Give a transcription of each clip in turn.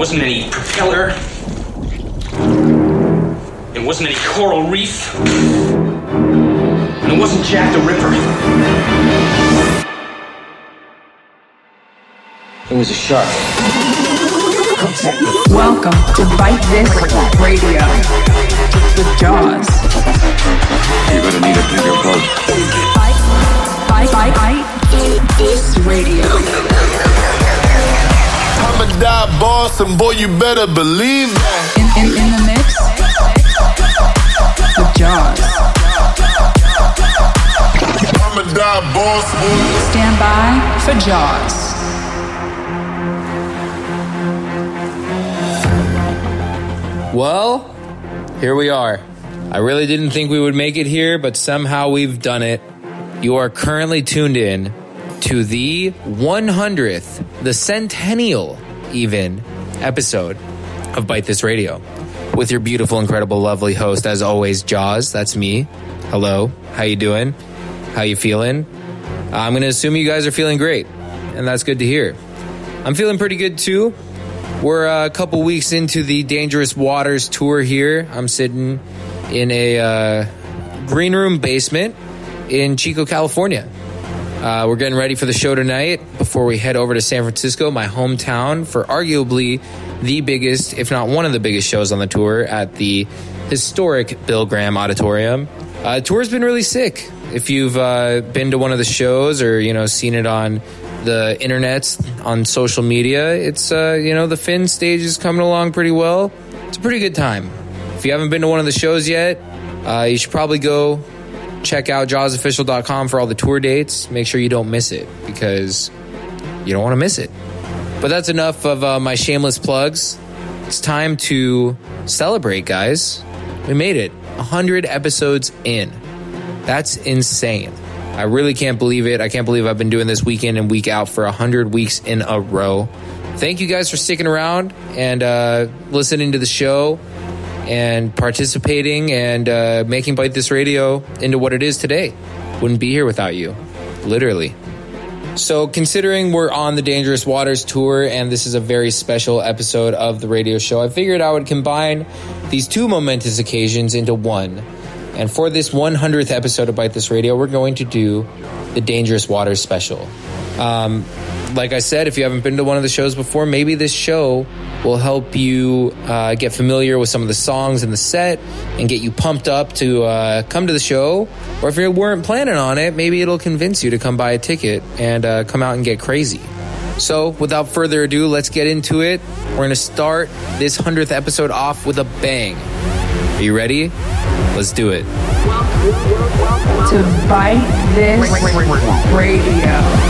wasn't any propeller. It wasn't any coral reef. And it wasn't Jack the Ripper. It was a shark. Welcome to Bite This Radio with JAUZ. You're gonna need a bigger boat. Bite, bite, bite, bite this radio. I'm die boss, and boy, you better believe that. In, in, in the mix with JAUZ. I'm a die boss. Stand by for JAUZ. Well, here we are. I really didn't think we would make it here, but somehow we've done it. You are currently tuned in to the 100th, the centennial even episode of Bite This Radio with your beautiful, incredible, lovely host, as always, JAUZ. That's me. Hello. How you doing? How you feeling? I'm going to assume you guys are feeling great, and that's good to hear. I'm feeling pretty good too. We're a couple weeks into the Dangerous Waters tour here. I'm sitting in a uh, green room basement in Chico, California. Uh, we're getting ready for the show tonight before we head over to San Francisco, my hometown, for arguably the biggest, if not one of the biggest shows on the tour at the historic Bill Graham Auditorium. Uh, tour's been really sick. If you've uh, been to one of the shows or you know seen it on the internet, on social media, it's uh, you know the Finn stage is coming along pretty well. It's a pretty good time. If you haven't been to one of the shows yet, uh, you should probably go check out jauzofficial.com for all the tour dates. Make sure you don't miss it because you don't want to miss it. But that's enough of uh, my shameless plugs. It's time to celebrate, guys. We made it 100 episodes in. That's insane. I really can't believe it. I can't believe I've been doing this week in and week out for 100 weeks in a row. Thank you guys for sticking around and uh, listening to the show and participating and uh, making Bite This Radio into what it is today. Wouldn't be here without you, literally. So, considering we're on the Dangerous Waters tour and this is a very special episode of the radio show, I figured I would combine these two momentous occasions into one. And for this 100th episode of Bite This Radio, we're going to do the Dangerous Waters special. Um, like I said, if you haven't been to one of the shows before, maybe this show will help you uh, get familiar with some of the songs in the set and get you pumped up to uh, come to the show. Or if you weren't planning on it, maybe it'll convince you to come buy a ticket and uh, come out and get crazy. So, without further ado, let's get into it. We're going to start this 100th episode off with a bang. Are you ready? Let's do it. To Bite This Radio.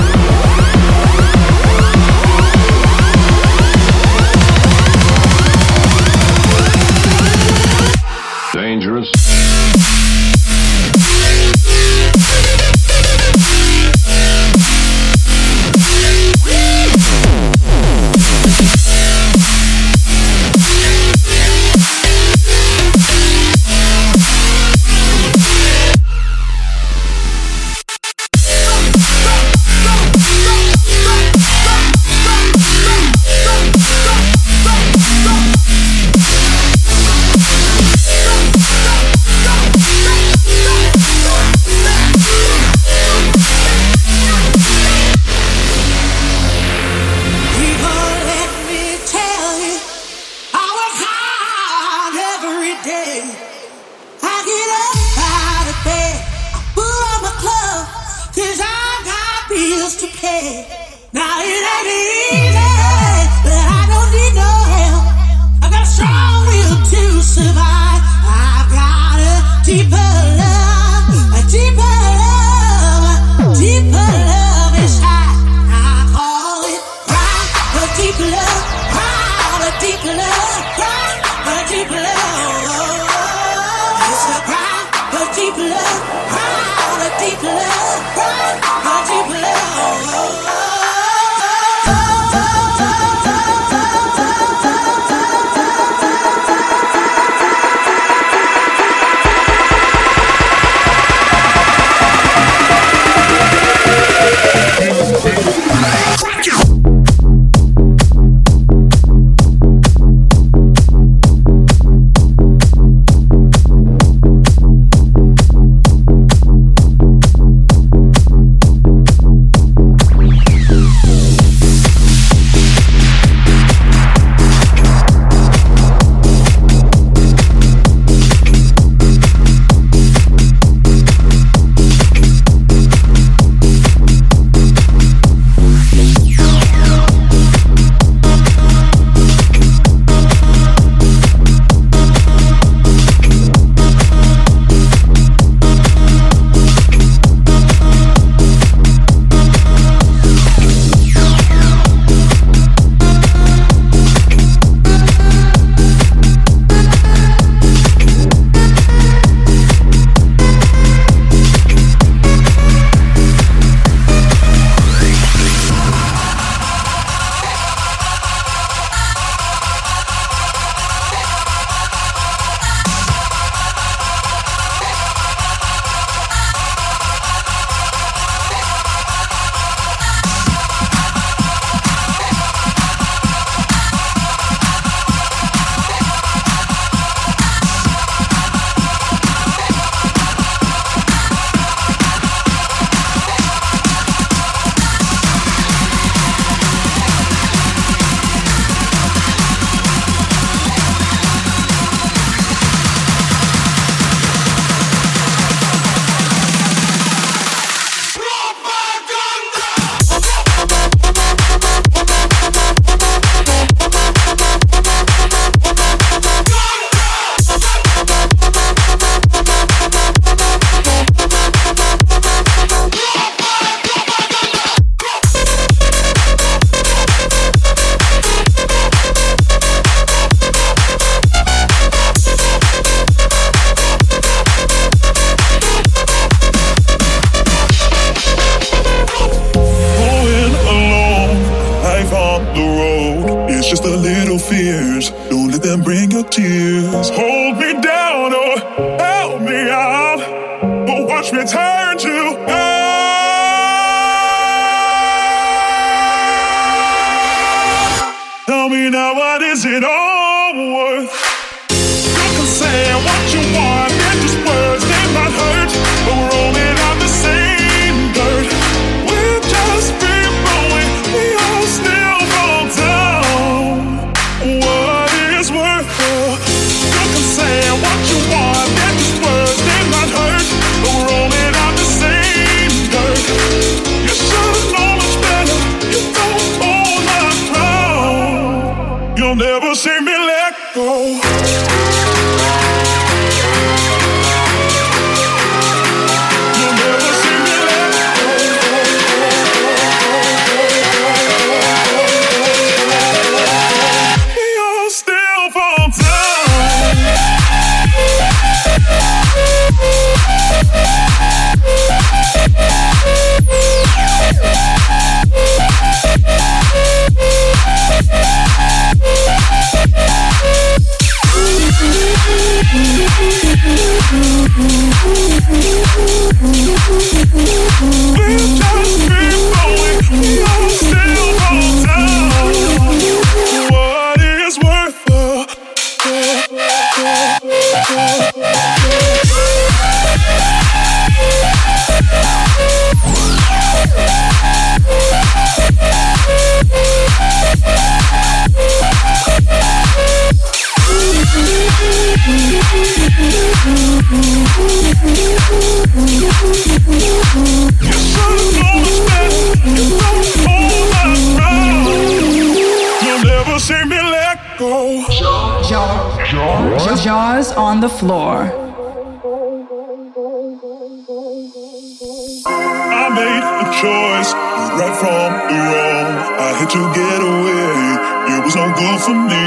to get away. It was no good for me.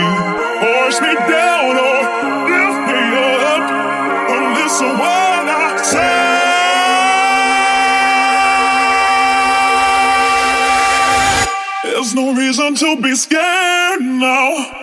Force me down or lift me up. Or listen when I say. There's no reason to be scared now.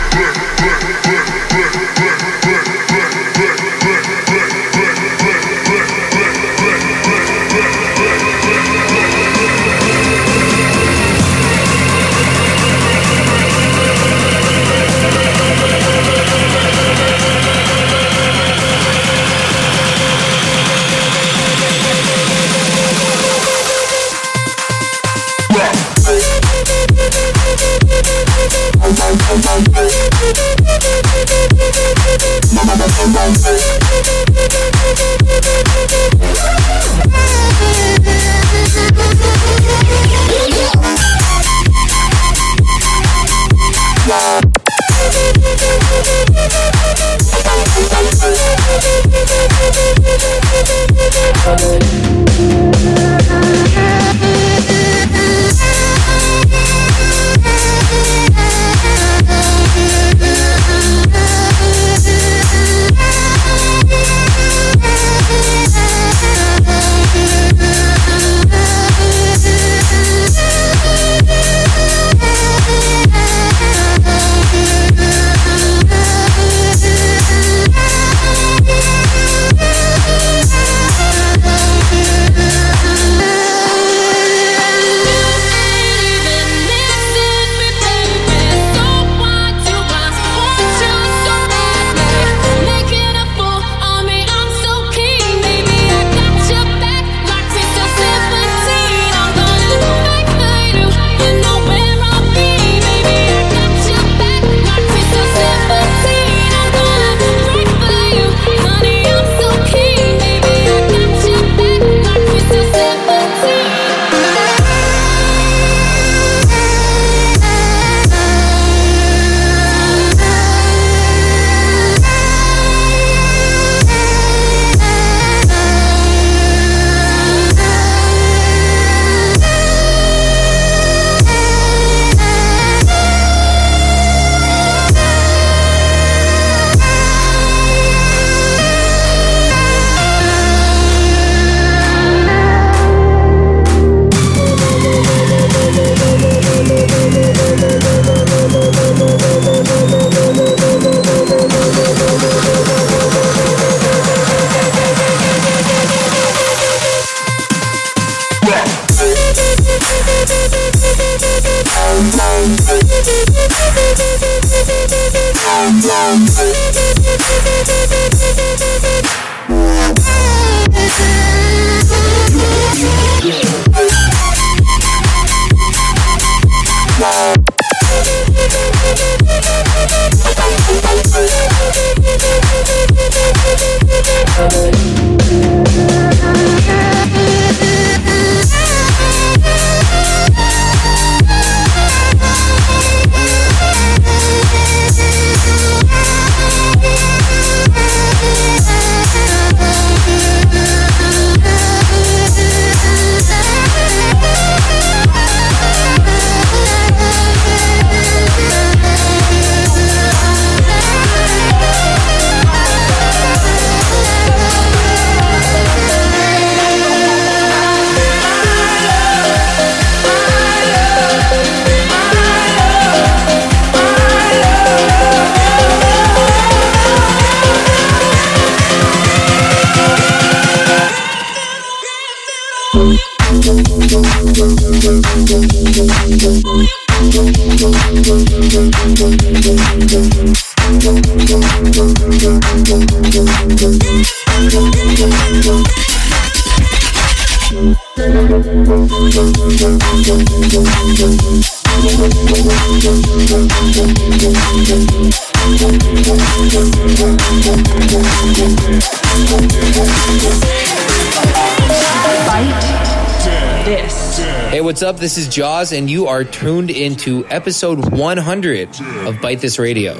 what's up? This is JAUZ, and you are tuned into episode 100 of Bite This Radio,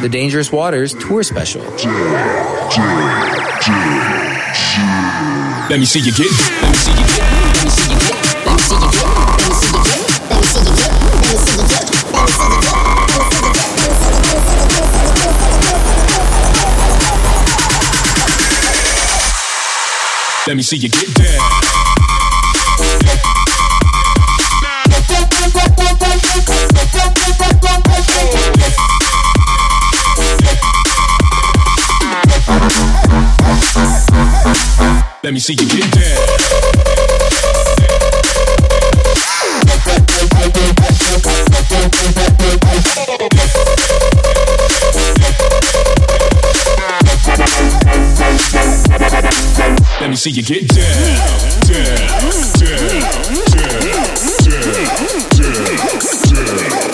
the Dangerous Waters tour special. Let me see you get. Let me see you get. Let me see you get. Let me see you get. Let me see you get. Let me see you get. Let me see you get. Let me see you get. Down. Let me see you get down. Let me see you get down, down, down, down, down, down,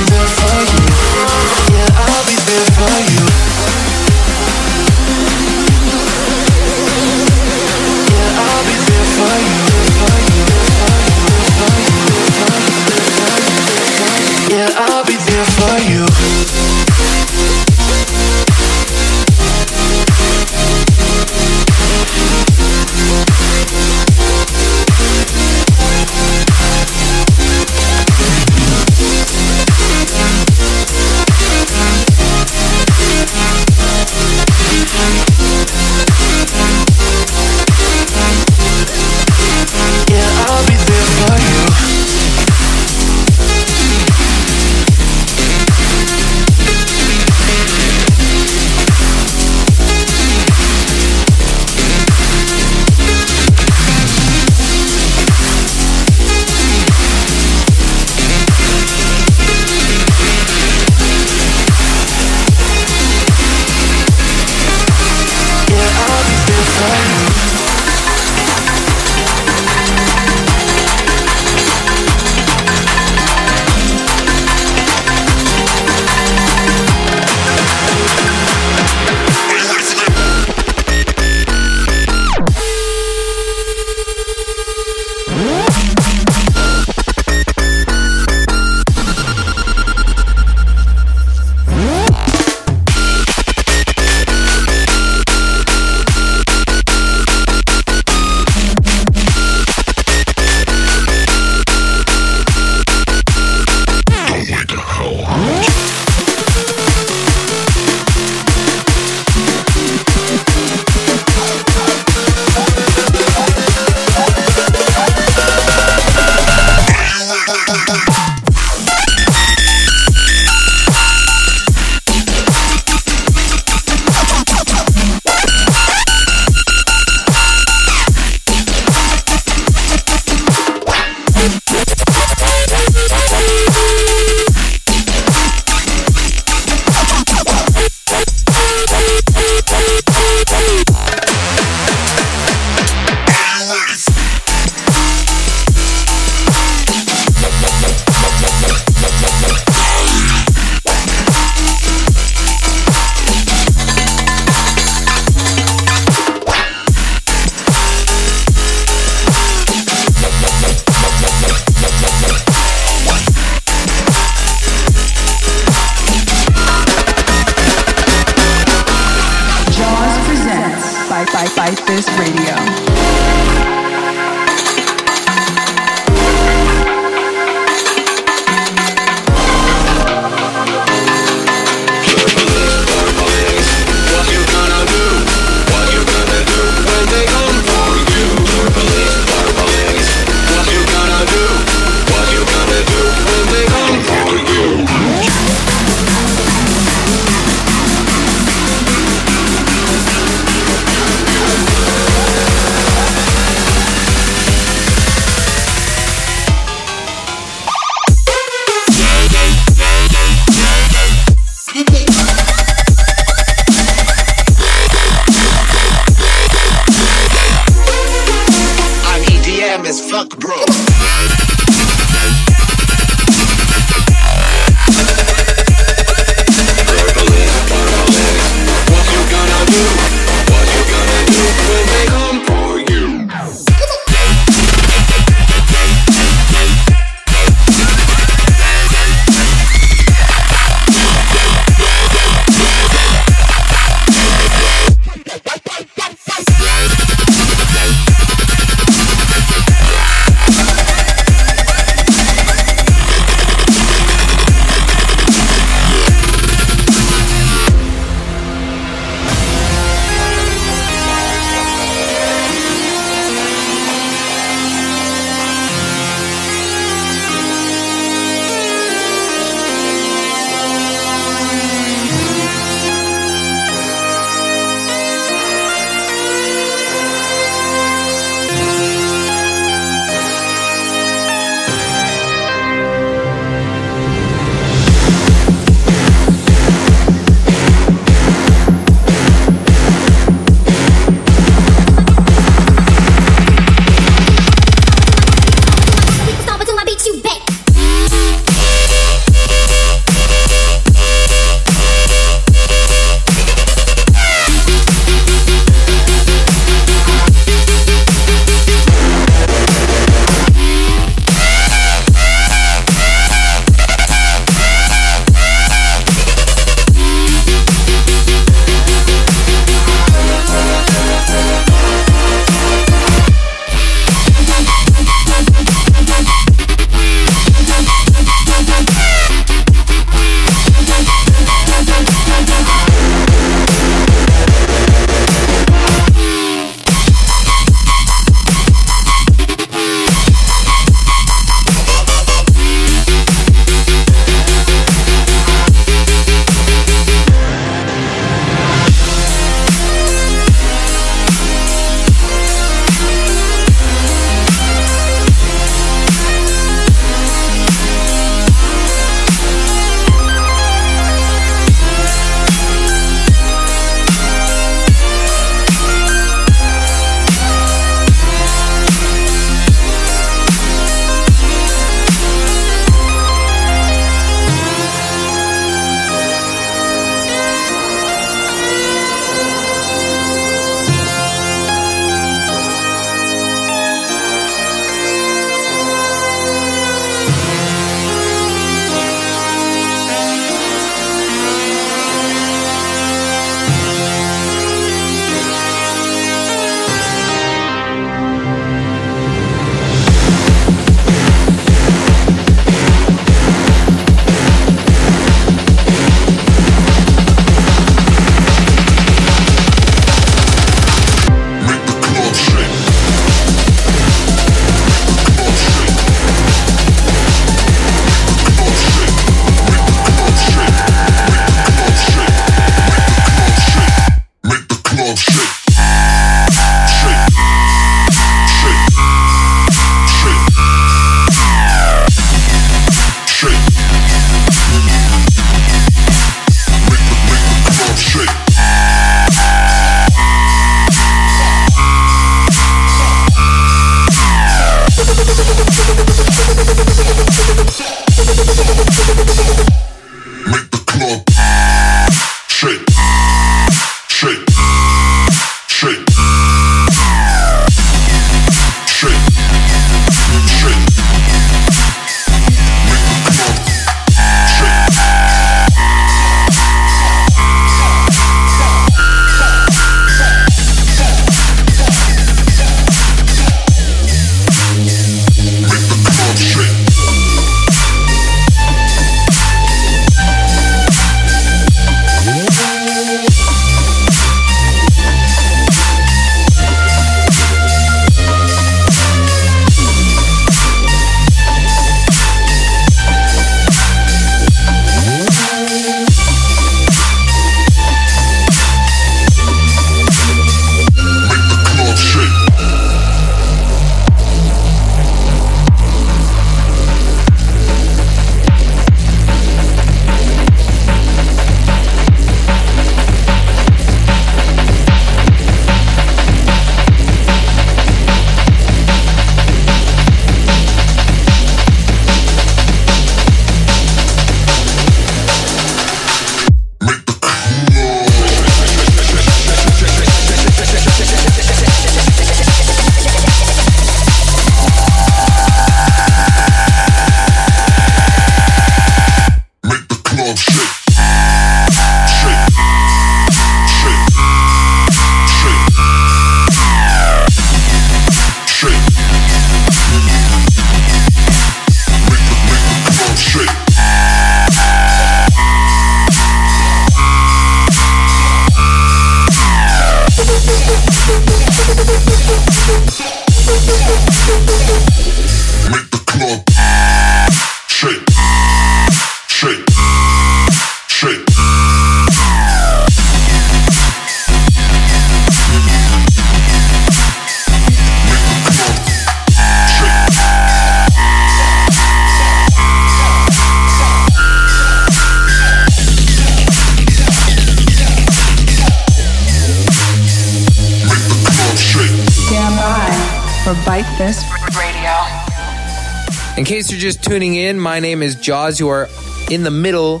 tuning in, my name is JAUZ. You are in the middle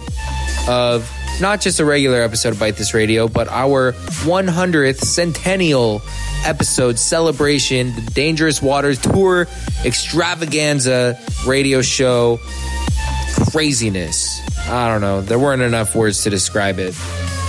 of not just a regular episode of Bite This Radio, but our 100th centennial episode celebration, the Dangerous Waters Tour extravaganza radio show. Craziness. I don't know. There weren't enough words to describe it.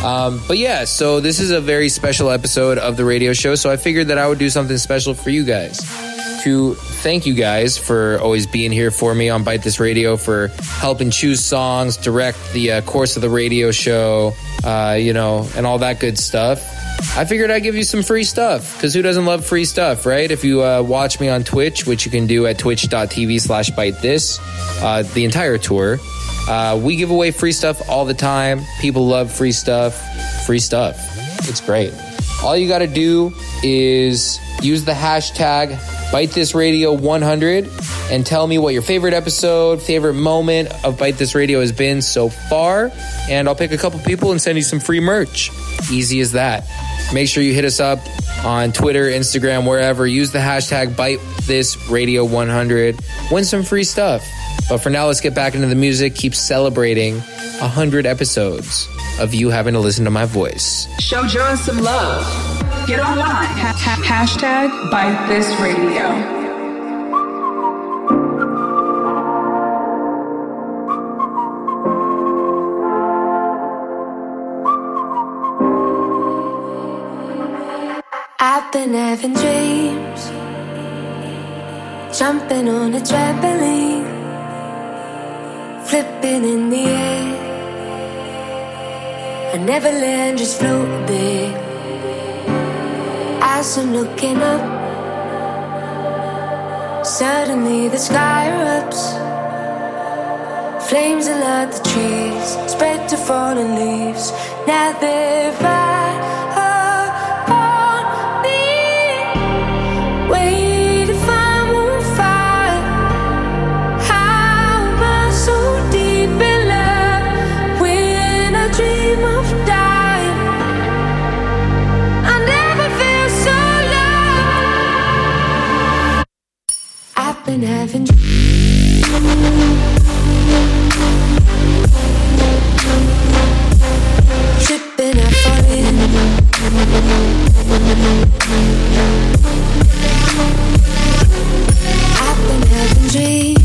Um, but yeah, so this is a very special episode of the radio show. So I figured that I would do something special for you guys to thank you guys for always being here for me on Bite This Radio, for helping choose songs, direct the uh, course of the radio show, uh, you know, and all that good stuff. I figured I'd give you some free stuff because who doesn't love free stuff, right? If you uh, watch me on Twitch, which you can do at twitch.tv slash bite this, uh, the entire tour, uh, we give away free stuff all the time. People love free stuff. Free stuff. It's great. All you got to do is use the hashtag Bite This Radio 100 and tell me what your favorite episode, favorite moment of Bite This Radio has been so far. And I'll pick a couple people and send you some free merch. Easy as that. Make sure you hit us up on Twitter, Instagram, wherever. Use the hashtag Bite This Radio 100. Win some free stuff. But for now, let's get back into the music. Keep celebrating 100 episodes of you having to listen to my voice. Show JAUZ some love. Get online. Ha- ha- hashtag Bite This Radio. I've been having dreams, jumping on a trampoline, flipping in the air. I never land, just float there. As I'm looking up, suddenly the sky erupts. Flames alert the trees, spread to fallen leaves. Now they're been having. Tripping, in. I've been having dreams.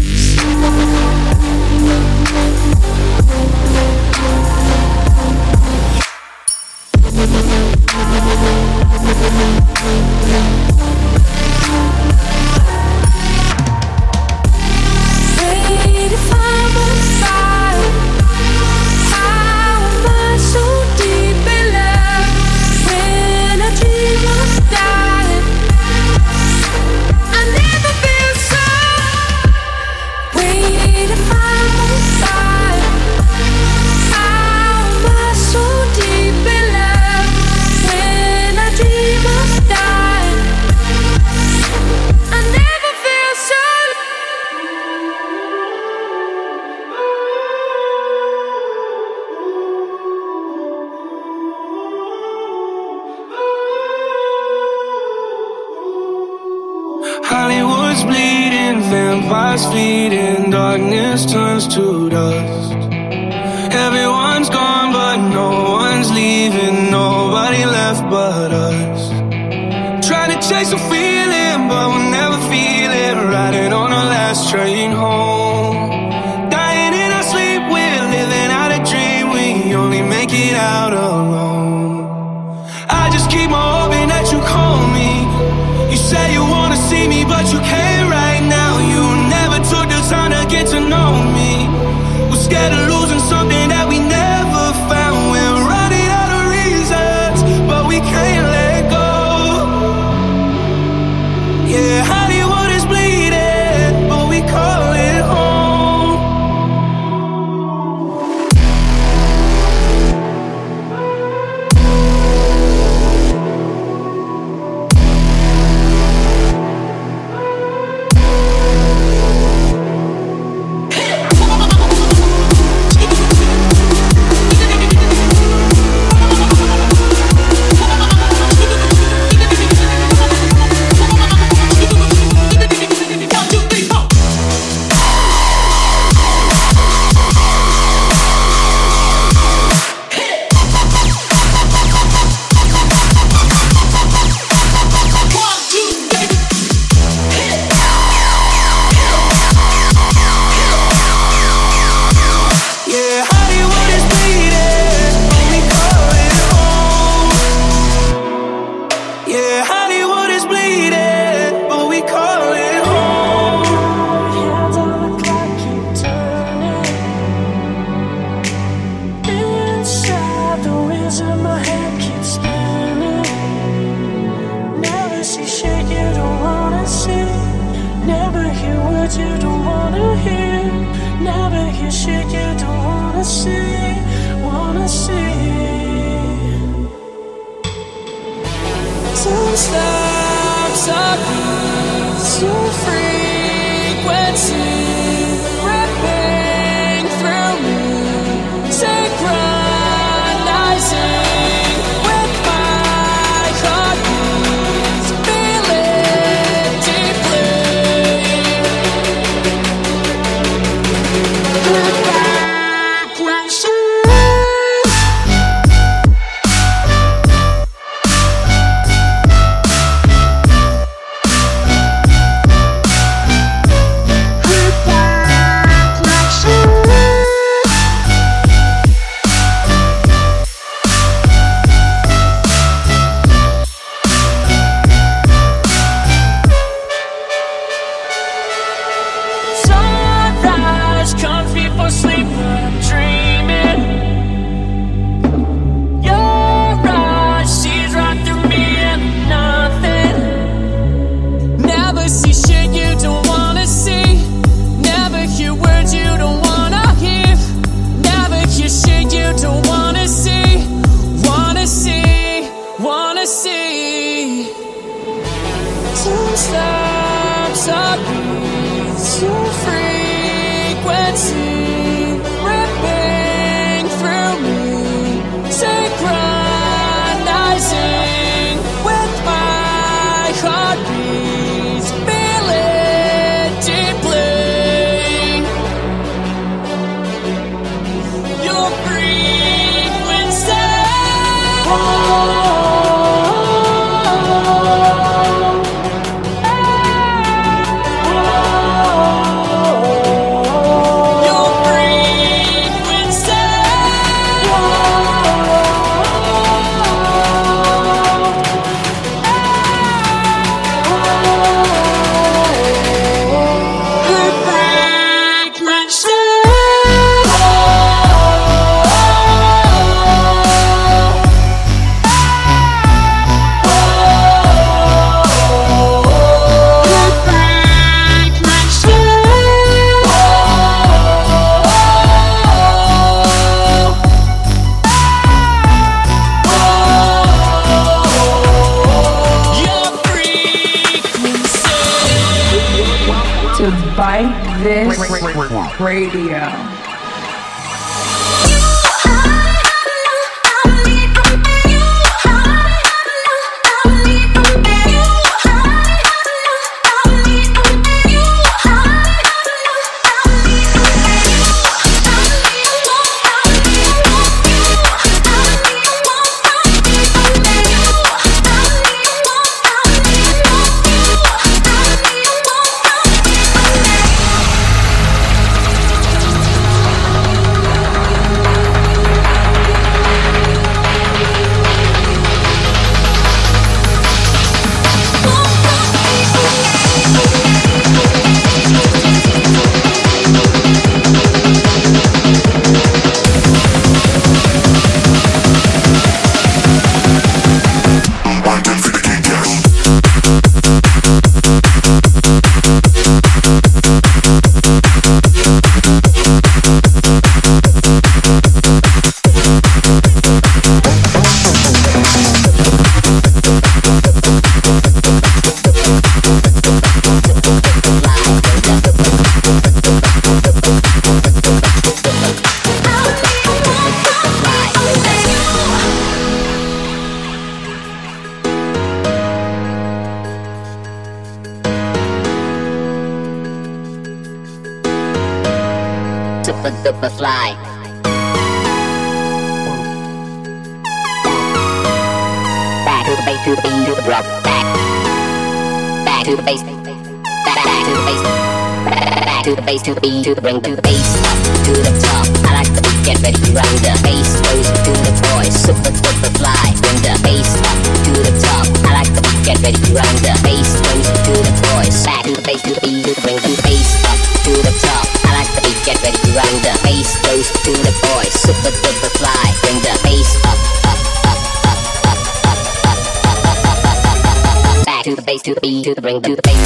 super duper fly. Bring the bass up, up, up, up, up, up, up, up, up, up, up, up, up, up, up, back to the bass, to the beat, to the bring, to the bass.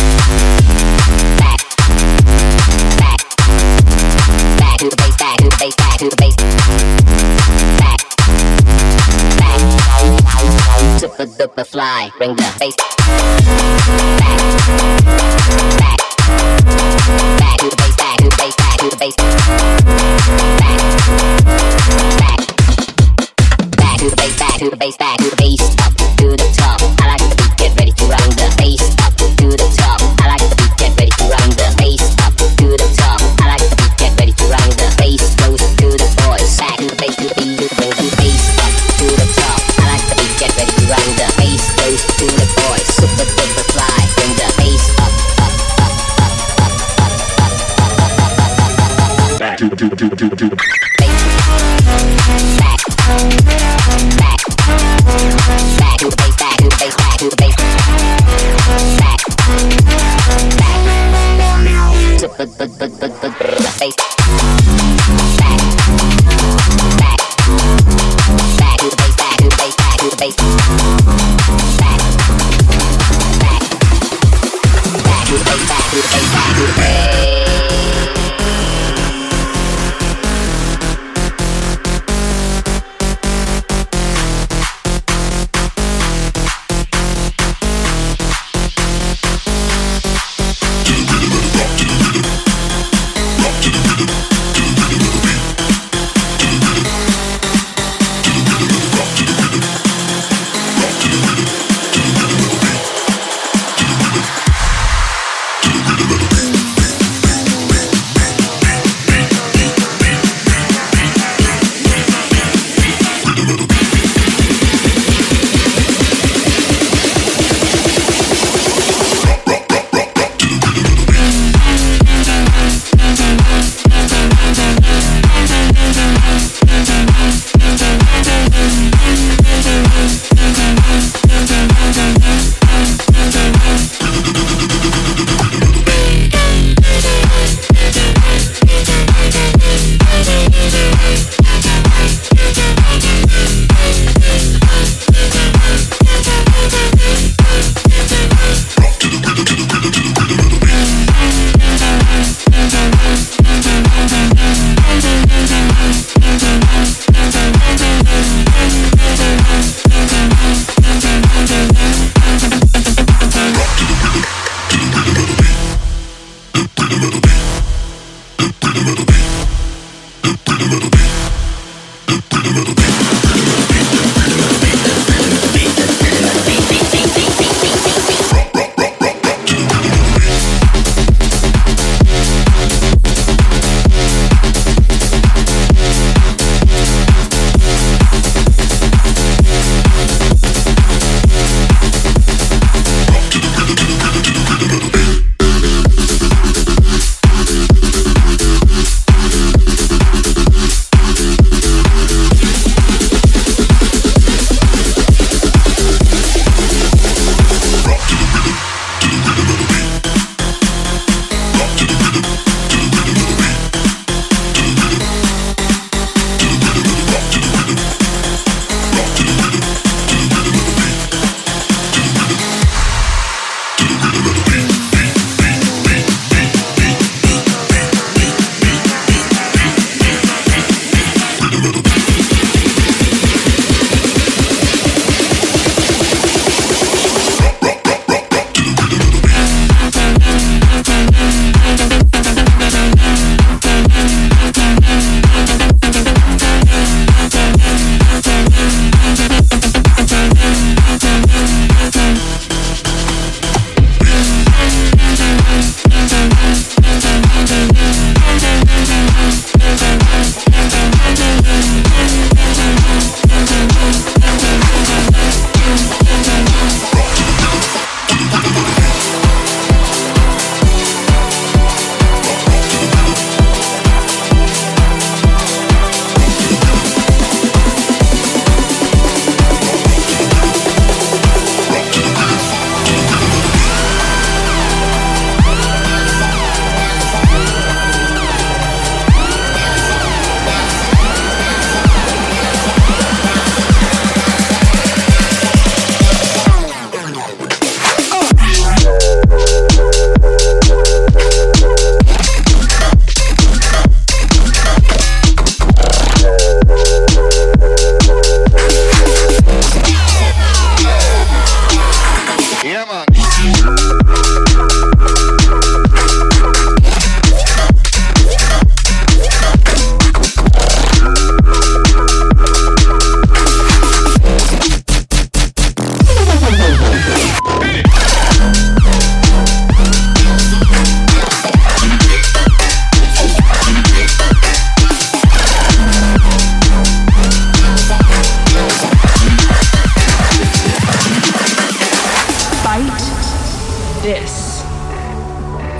Back, back, back to the bass, back to the bass, back to the bass. Back, back, super duper fly. Bring the bass. Back, back, back to the bass, back to the bass, back to the bass. the bass back, to the bass up, to the top.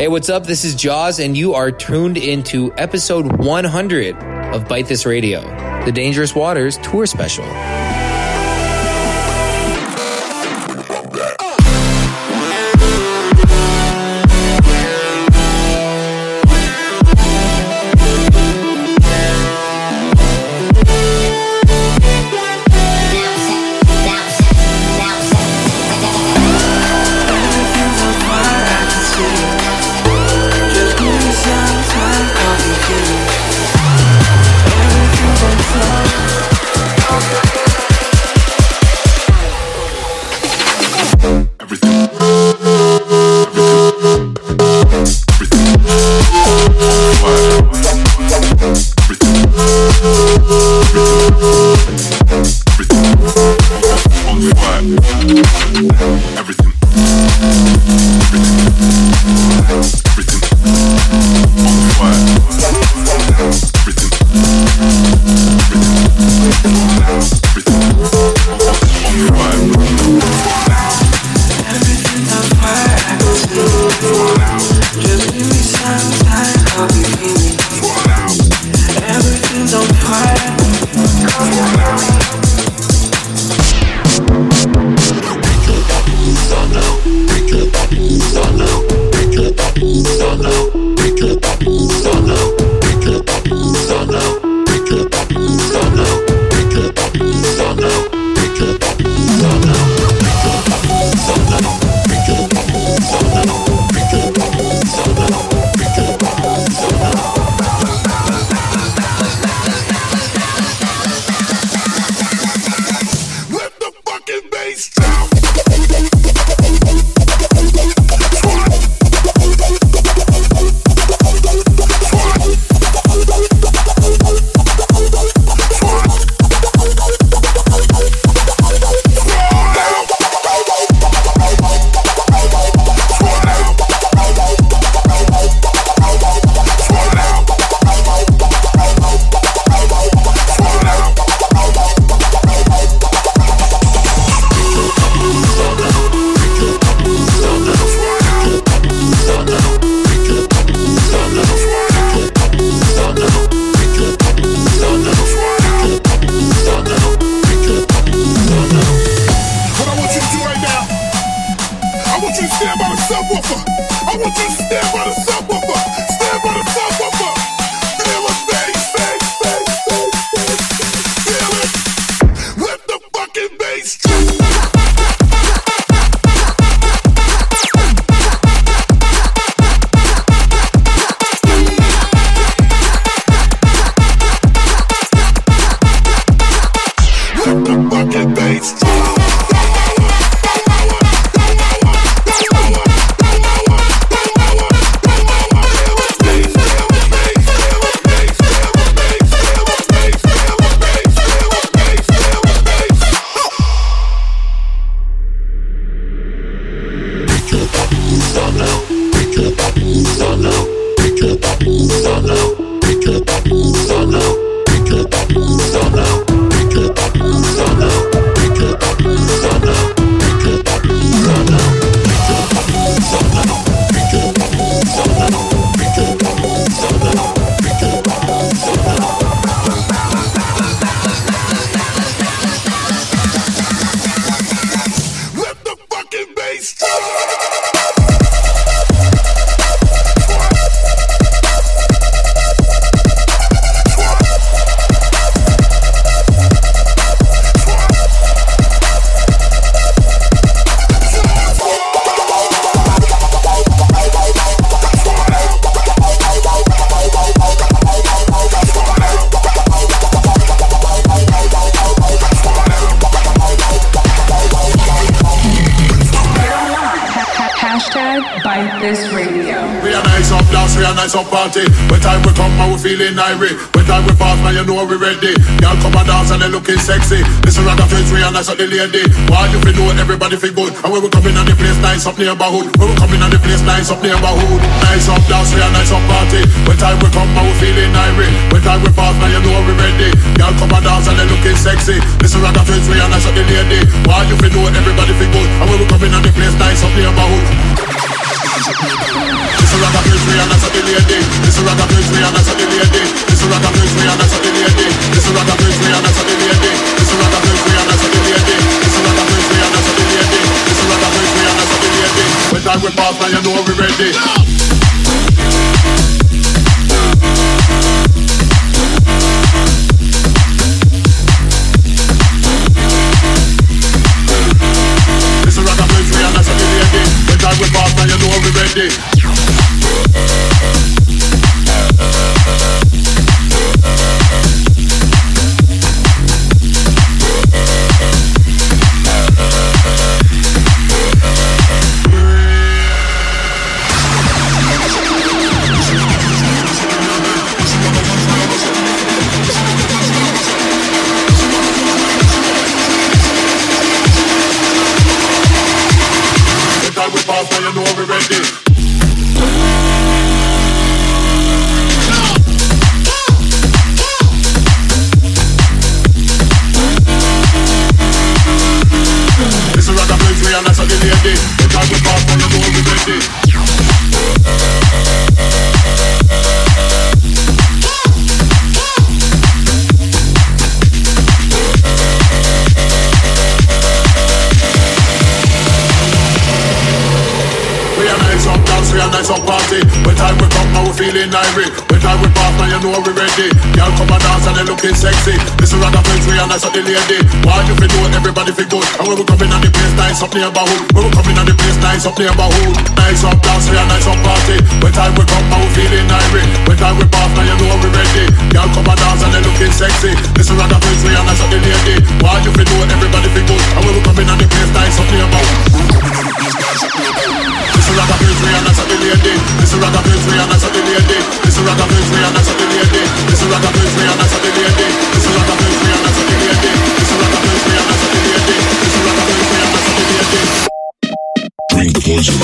Hey, what's up? This is JAUZ, and you are tuned into episode 100 of Bite This Radio, the Dangerous Waters Tour Special. bodies, I know. Pick your bodies. A nice up the lady. Why you feel know everybody feel good? And when we come in on the place, nice up neighborhood. When we come in on the place, nice up neighborhood. Nice up dance, we a nice up party. When time we come, man, we feeling irie. When time we pass, man, you know we ready. Y'all come and dance and they looking sexy. Listen, rock friends, we a nice up the lady. Why you feel know everybody feel good? And when we come in on the place, nice up neighborhood. This is rock place we and that's the lady. This is rock place we and that's the lady. This is rock place we and that's the lady. This is rock place we and that's the lady. This is rock place we and that's the lady. This is rock place we and that's the lady. This is rock and time we pass, now you know we ready. This is rock place we and that's the lady. When time we pass, now you know we ready. We feeling irie. When time we pass, now you know we ready. Y'all come and dance and they looking sexy. This is rock place, we a nice up the lady. Why you feel know everybody feel good? And when we come in on the place, nice up neighborhood. When we come in on the place, nice up neighborhood. Nice up dance, we a nice up party. When time we come, now we feeling irie. When time we pass, now you know we ready. Y'all come and dance and they looking sexy. This is rock place, we a nice up the lady. Why you feel know everybody feel good? And when we come in on the place, nice up neighborhood. This is rock place, a. This rock a. This rock a. This rock a. This rock we a lady. This is rock we a lady. This is rock we a lady. Bring the. Poison.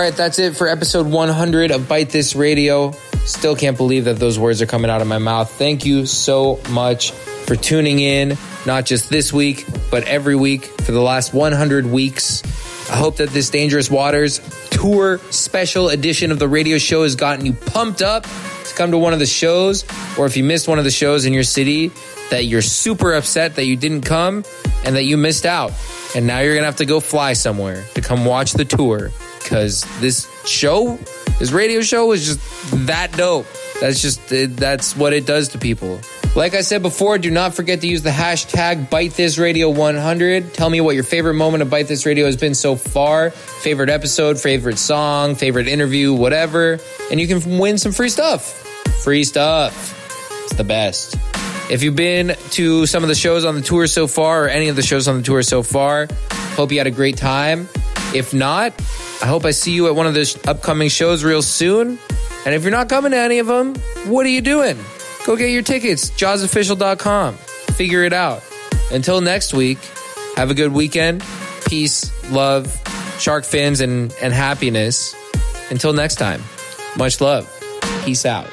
Right, that's it for episode 100 of Bite This Radio. Still can't believe that those words are coming out of my mouth. Thank you so much for tuning in, not just this week, but every week for the last 100 weeks. I hope that this Dangerous Waters tour special edition of the radio show has gotten you pumped up to come to one of the shows, or if you missed one of the shows in your city, that you're super upset that you didn't come and that you missed out. And now you're gonna have to go fly somewhere to come watch the tour because this show, this radio show is just that dope. That's just, it, that's what it does to people. Like I said before, do not forget to use the hashtag Bite This Radio 100. Tell me what your favorite moment of Bite This Radio has been so far. Favorite episode, favorite song, favorite interview, whatever. And you can win some free stuff. Free stuff. It's the best. If you've been to some of the shows on the tour so far, or any of the shows on the tour so far, hope you had a great time. If not, I hope I see you at one of those upcoming shows real soon. And if you're not coming to any of them, what are you doing? Go get your tickets, jauzofficial.com. Figure it out. Until next week, have a good weekend. Peace, love, shark fins, and, and happiness. Until next time, much love. Peace out.